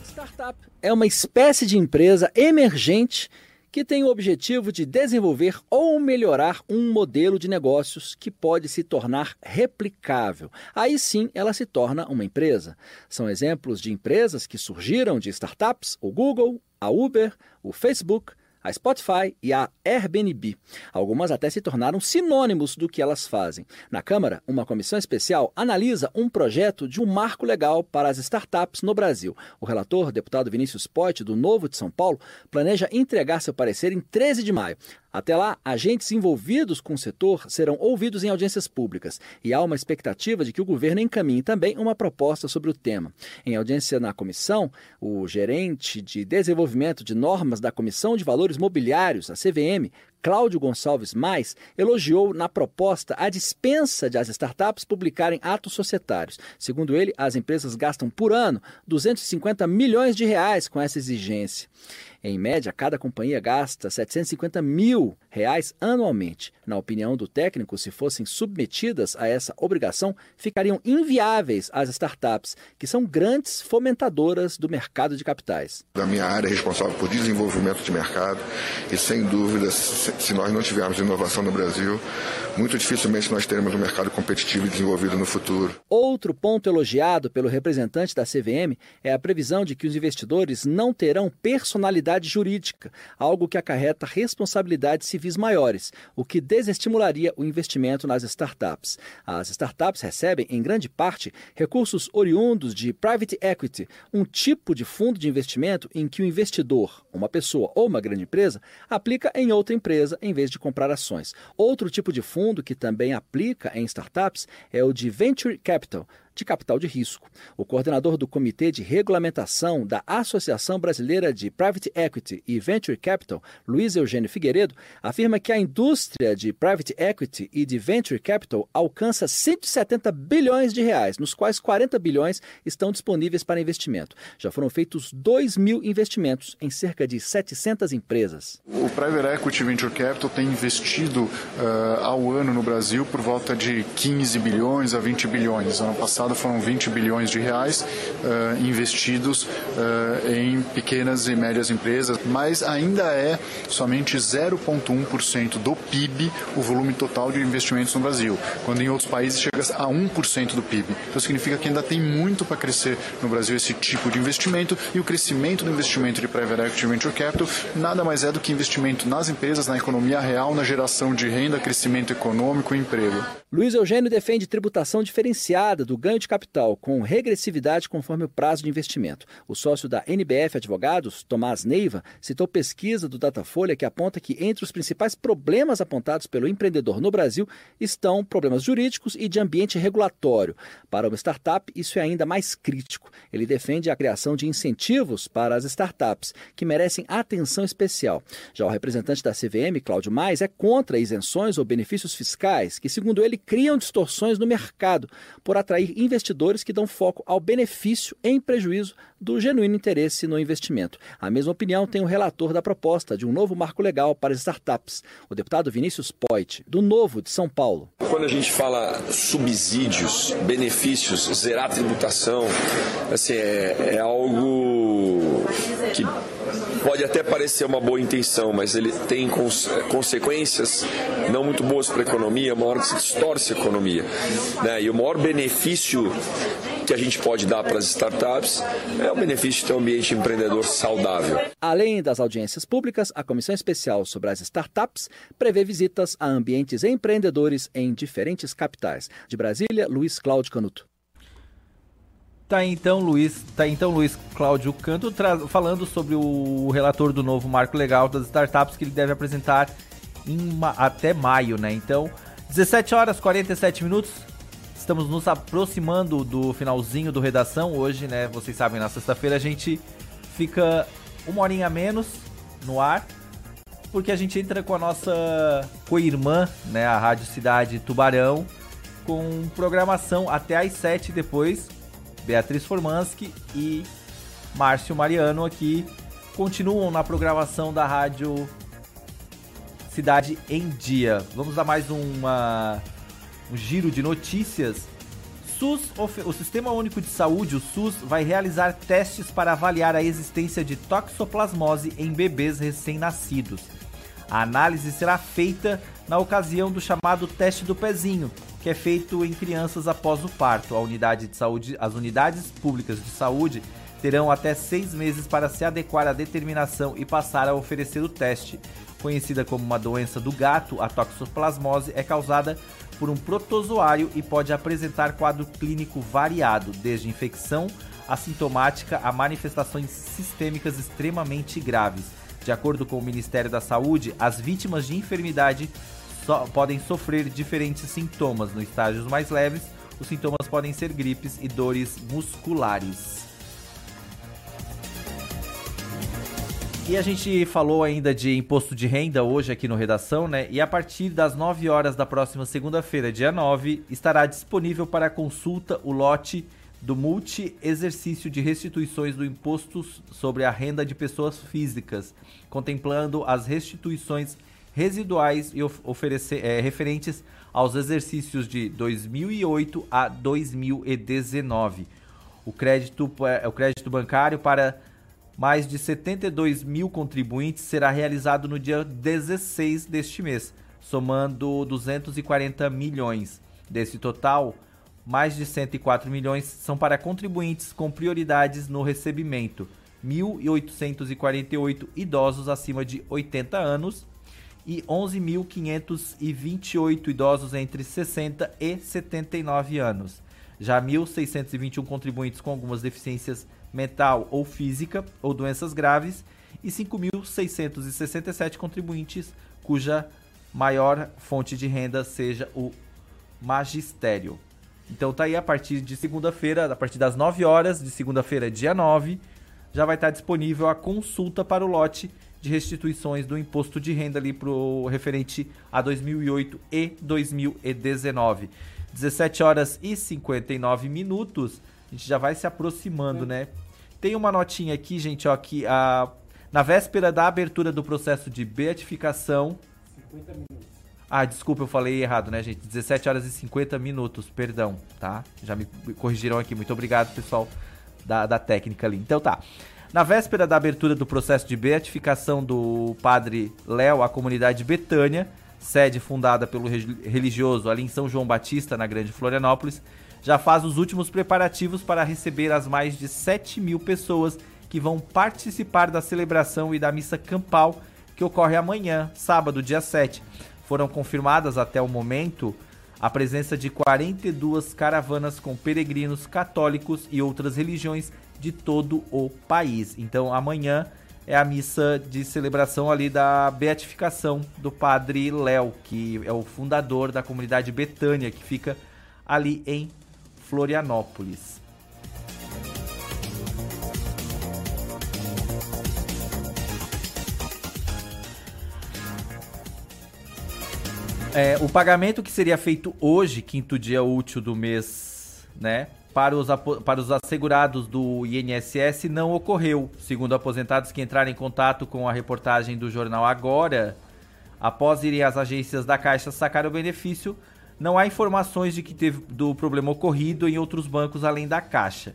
Startup é uma espécie de empresa emergente que tem o objetivo de desenvolver ou melhorar um modelo de negócios que pode se tornar replicável. Aí sim ela se torna uma empresa. São exemplos de empresas que surgiram de startups: o Google, a Uber, o Facebook, a Spotify e a Airbnb. Algumas até se tornaram sinônimos do que elas fazem. Na Câmara, uma comissão especial analisa um projeto de um marco legal para as startups no Brasil. O relator, deputado Vinícius Poit, do Novo de São Paulo, planeja entregar seu parecer em 13 de maio. Até lá, agentes envolvidos com o setor serão ouvidos em audiências públicas e há uma expectativa de que o governo encaminhe também uma proposta sobre o tema. Em audiência na comissão, o gerente de desenvolvimento de normas da Comissão de Valores Mobiliários, a CVM, Cláudio Gonçalves Mais elogiou na proposta a dispensa de as startups publicarem atos societários. Segundo ele, as empresas gastam por ano 250 milhões de reais com essa exigência. Em média, cada companhia gasta 750 mil reais anualmente. Na opinião do técnico, se fossem submetidas a essa obrigação, ficariam inviáveis as startups, que são grandes fomentadoras do mercado de capitais. Da minha área é responsável por desenvolvimento de mercado e, sem dúvida, se nós não tivermos inovação no Brasil, muito dificilmente nós teremos um mercado competitivo e desenvolvido no futuro. Outro ponto elogiado pelo representante da CVM é a previsão de que os investidores não terão personalidade jurídica, algo que acarreta responsabilidades civis maiores, o que desestimularia o investimento nas startups. As startups recebem, em grande parte, recursos oriundos de private equity, um tipo de fundo de investimento em que o investidor, uma pessoa ou uma grande empresa, aplica em outra empresa em vez de comprar ações. Outro tipo de fundo que também aplica em startups é o de Venture Capital, de capital de risco. O coordenador do Comitê de Regulamentação da Associação Brasileira de Private Equity e Venture Capital, Luiz Eugênio Figueiredo, afirma que a indústria de Private Equity e de Venture Capital alcança 170 bilhões de reais, nos quais 40 bilhões estão disponíveis para investimento. Já foram feitos 2 mil investimentos em cerca de 700 empresas. O Private Equity Venture Capital tem investido uh, ao ano no Brasil por volta de 15 bilhões a 20 bilhões. Ano passado passado foram 20 bilhões de reais uh, investidos uh, em pequenas e médias empresas, mas ainda é somente 0,1% do PIB o volume total de investimentos no Brasil, quando em outros países chega a 1% do PIB. Então significa que ainda tem muito para crescer no Brasil esse tipo de investimento e o crescimento do investimento de Private Equity Venture Capital nada mais é do que investimento nas empresas, na economia real, na geração de renda, crescimento econômico e emprego. Luiz Eugênio defende tributação diferenciada do ganho de capital, com regressividade conforme o prazo de investimento. O sócio da NBF Advogados, Tomás Neiva, citou pesquisa do Datafolha que aponta que entre os principais problemas apontados pelo empreendedor no Brasil estão problemas jurídicos e de ambiente regulatório. Para uma startup, isso é ainda mais crítico. Ele defende a criação de incentivos para as startups, que merecem atenção especial. Já o representante da CVM, Cláudio Mais, é contra isenções ou benefícios fiscais, que, segundo ele, criam distorções no mercado por atrair investidores que dão foco ao benefício em prejuízo do genuíno interesse no investimento. A mesma opinião tem o relator da proposta de um novo marco legal para startups, o deputado Vinícius Poit, do Novo de São Paulo. Quando a gente fala subsídios, benefícios, zerar a tributação, assim, é, é algo que pode até parecer uma boa intenção, mas ele tem cons consequências não muito boas para a economia, uma hora que se distorce a economia. Né? E o maior benefício que a gente pode dar para as startups é o benefício de ter um ambiente empreendedor saudável. Além das audiências públicas, a Comissão Especial sobre as Startups prevê visitas a ambientes empreendedores em diferentes capitais. De Brasília, Luiz Cláudio Canuto. Tá então, Luiz, tá então Luiz Cláudio Canto falando sobre o relator do novo marco legal das startups que ele deve apresentar ma até maio, né? Então, 17 horas 47 minutos. Estamos nos aproximando do finalzinho do redação hoje, né? Vocês sabem, na sexta-feira a gente fica uma horinha menos no ar, porque a gente entra com a nossa co-irmã, né, a Rádio Cidade Tubarão, com programação até às 7 depois Beatriz Formansky e Márcio Mariano aqui continuam na programação da rádio Cidade em Dia. Vamos a mais uma, um giro de notícias. SUS, o Sistema Único de Saúde, o SUS, vai realizar testes para avaliar a existência de toxoplasmose em bebês recém-nascidos. A análise será feita na ocasião do chamado teste do pezinho, que é feito em crianças após o parto. A unidade de saúde, as unidades públicas de saúde terão até seis meses para se adequar à determinação e passar a oferecer o teste. Conhecida como uma doença do gato, a toxoplasmose é causada por um protozoário e pode apresentar quadro clínico variado, desde infecção assintomática a manifestações sistêmicas extremamente graves. De acordo com o Ministério da Saúde, as vítimas de enfermidade so podem sofrer diferentes sintomas. Nos estágios mais leves, os sintomas podem ser gripes e dores musculares. E a gente falou ainda de imposto de renda hoje aqui no Redação, né? E a partir das 9 horas da próxima segunda-feira, dia 9, estará disponível para consulta o lote do multi-exercício de restituições do imposto sobre a renda de pessoas físicas, contemplando as restituições residuais e oferecer, é, referentes aos exercícios de 2008 a 2019. O crédito, é, o crédito bancário para mais de 72 mil contribuintes será realizado no dia 16 deste mês, somando 240 milhões. Desse total, mais de 104 milhões são para contribuintes com prioridades no recebimento, 1.848 idosos acima de 80 anos e 11.528 idosos entre 60 e 79 anos. Já 1.621 contribuintes com algumas deficiências mental ou física ou doenças graves e 5.667 contribuintes cuja maior fonte de renda seja o magistério. Então tá aí a partir de segunda-feira, a partir das 9 horas de segunda-feira, dia 9, já vai estar disponível a consulta para o lote de restituições do imposto de renda ali pro referente a 2008 e 2019. 17 horas e 59 minutos. A gente já vai se aproximando, né? Tem uma notinha aqui, gente, ó, que a, na véspera da abertura do processo de beatificação. 50 minutos. Ah, desculpa, eu falei errado, né, gente? 17 horas e 50 minutos, perdão, tá? Já me corrigiram aqui. Muito obrigado, pessoal da, da técnica ali. Então tá. Na véspera da abertura do processo de beatificação do padre Léo, a comunidade Betânia, sede fundada pelo religioso ali em São João Batista, na Grande Florianópolis, já faz os últimos preparativos para receber as mais de 7 mil pessoas que vão participar da celebração e da missa campal que ocorre amanhã, sábado, dia 7. Foram confirmadas até o momento a presença de 42 caravanas com peregrinos católicos e outras religiões de todo o país. Então amanhã é a missa de celebração ali da beatificação do Padre Léo, que é o fundador da comunidade Betânia, que fica ali em Florianópolis. É, o pagamento que seria feito hoje, quinto dia útil do mês, né, para os, para os assegurados do INSS não ocorreu. Segundo aposentados que entraram em contato com a reportagem do jornal Agora, após irem às agências da Caixa sacar o benefício, não há informações de que teve do problema ocorrido em outros bancos além da Caixa.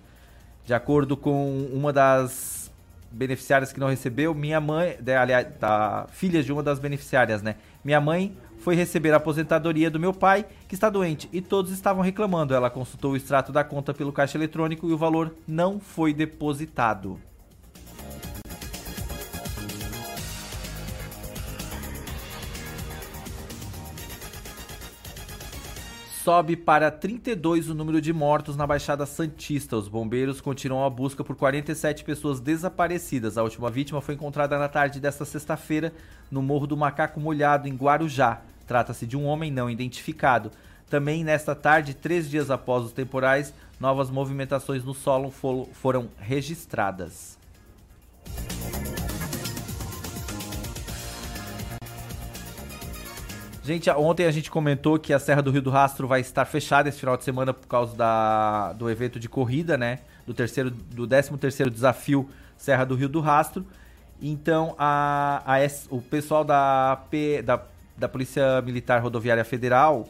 De acordo com uma das beneficiárias que não recebeu, minha mãe, aliás, da filha de uma das beneficiárias, né? Minha mãe foi receber a aposentadoria do meu pai, que está doente, e todos estavam reclamando. Ela consultou o extrato da conta pelo caixa eletrônico e o valor não foi depositado. sobe para 32 o número de mortos na Baixada Santista. Os bombeiros continuam a busca por 47 pessoas desaparecidas. A última vítima foi encontrada na tarde desta sexta-feira no Morro do Macaco Molhado, em Guarujá. Trata-se de um homem não identificado. Também nesta tarde, três dias após os temporais, novas movimentações no solo foram registradas. Gente, ontem a gente comentou que a Serra do Rio do Rastro vai estar fechada esse final de semana por causa da, do evento de corrida, né? Do terceiro, do 13 terceiro desafio Serra do Rio do Rastro. Então, a, a, o pessoal da, P, da, da Polícia Militar Rodoviária Federal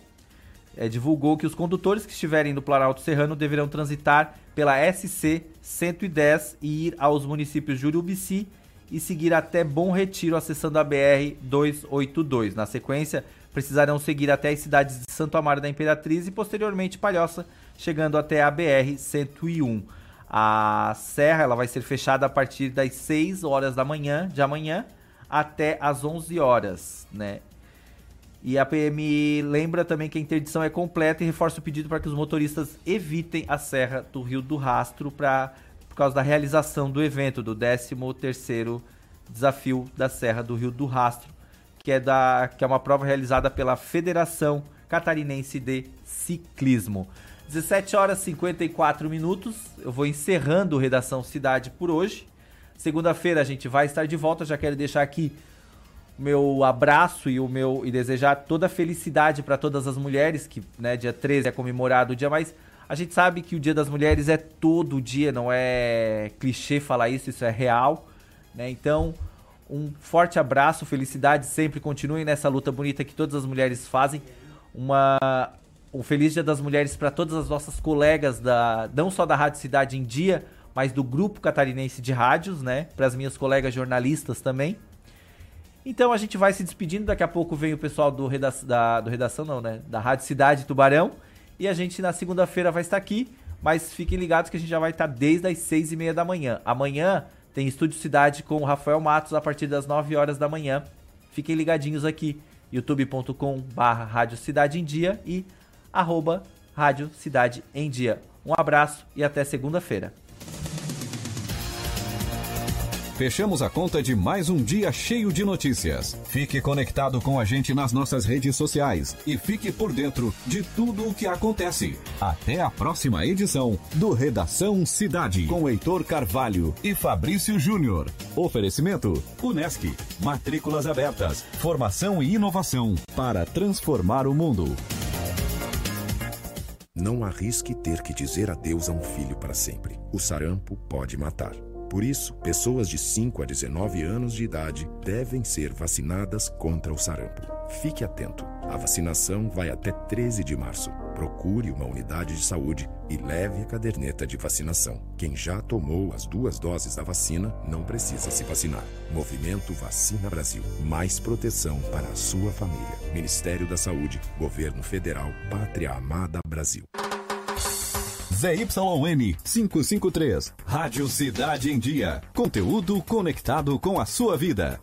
é, divulgou que os condutores que estiverem no Planalto Serrano deverão transitar pela SC 110 e ir aos municípios de Urubici e seguir até Bom Retiro, acessando a BR 282. Na sequência, precisarão seguir até as cidades de Santo Amaro da Imperatriz e posteriormente Palhoça, chegando até a BR 101. A serra ela vai ser fechada a partir das 6 horas da manhã de amanhã até as 11 horas, né? E a PM lembra também que a interdição é completa e reforça o pedido para que os motoristas evitem a Serra do Rio do Rastro pra, por causa da realização do evento do 13º Desafio da Serra do Rio do Rastro, que é, da, que é uma prova realizada pela Federação Catarinense de Ciclismo. 17 horas e 54 minutos. Eu vou encerrando Redação Cidade por hoje. Segunda-feira a gente vai estar de volta. Já quero deixar aqui meu abraço e o meu e desejar toda a felicidade para todas as mulheres, que né, dia 13 é comemorado o dia mais. A gente sabe que o Dia das Mulheres é todo dia, não é clichê falar isso, isso é real, né? Então, um forte abraço, felicidade, sempre continuem nessa luta bonita que todas as mulheres fazem. Uma um feliz Dia das Mulheres para todas as nossas colegas da não só da Rádio Cidade em Dia, mas do grupo catarinense de rádios, né? Para as minhas colegas jornalistas também. Então a gente vai se despedindo. Daqui a pouco vem o pessoal do, reda da, do Redação, não, né? Da Rádio Cidade Tubarão. E a gente na segunda-feira vai estar aqui. Mas fiquem ligados que a gente já vai estar desde as seis e meia da manhã. Amanhã tem Estúdio Cidade com o Rafael Matos a partir das 9 horas da manhã. Fiquem ligadinhos aqui. youtube.com barra Rádio Cidade em Dia e arroba Rádio Cidade em Dia. Um abraço e até segunda-feira. Fechamos a conta de mais um dia cheio de notícias. Fique conectado com a gente nas nossas redes sociais e fique por dentro de tudo o que acontece. Até a próxima edição do Redação Cidade com Heitor Carvalho e Fabrício Júnior. Oferecimento Unesc. Matrículas abertas. Formação e inovação para transformar o mundo. Não arrisque ter que dizer adeus a um filho para sempre. O sarampo pode matar. Por isso, pessoas de 5 a 19 anos de idade devem ser vacinadas contra o sarampo. Fique atento. A vacinação vai até 13 de março. Procure uma unidade de saúde e leve a caderneta de vacinação. Quem já tomou as duas doses da vacina não precisa se vacinar. Movimento Vacina Brasil. Mais proteção para a sua família. Ministério da Saúde, Governo Federal, Pátria Amada Brasil. ZYN 553. Rádio Cidade em Dia. Conteúdo conectado com a sua vida.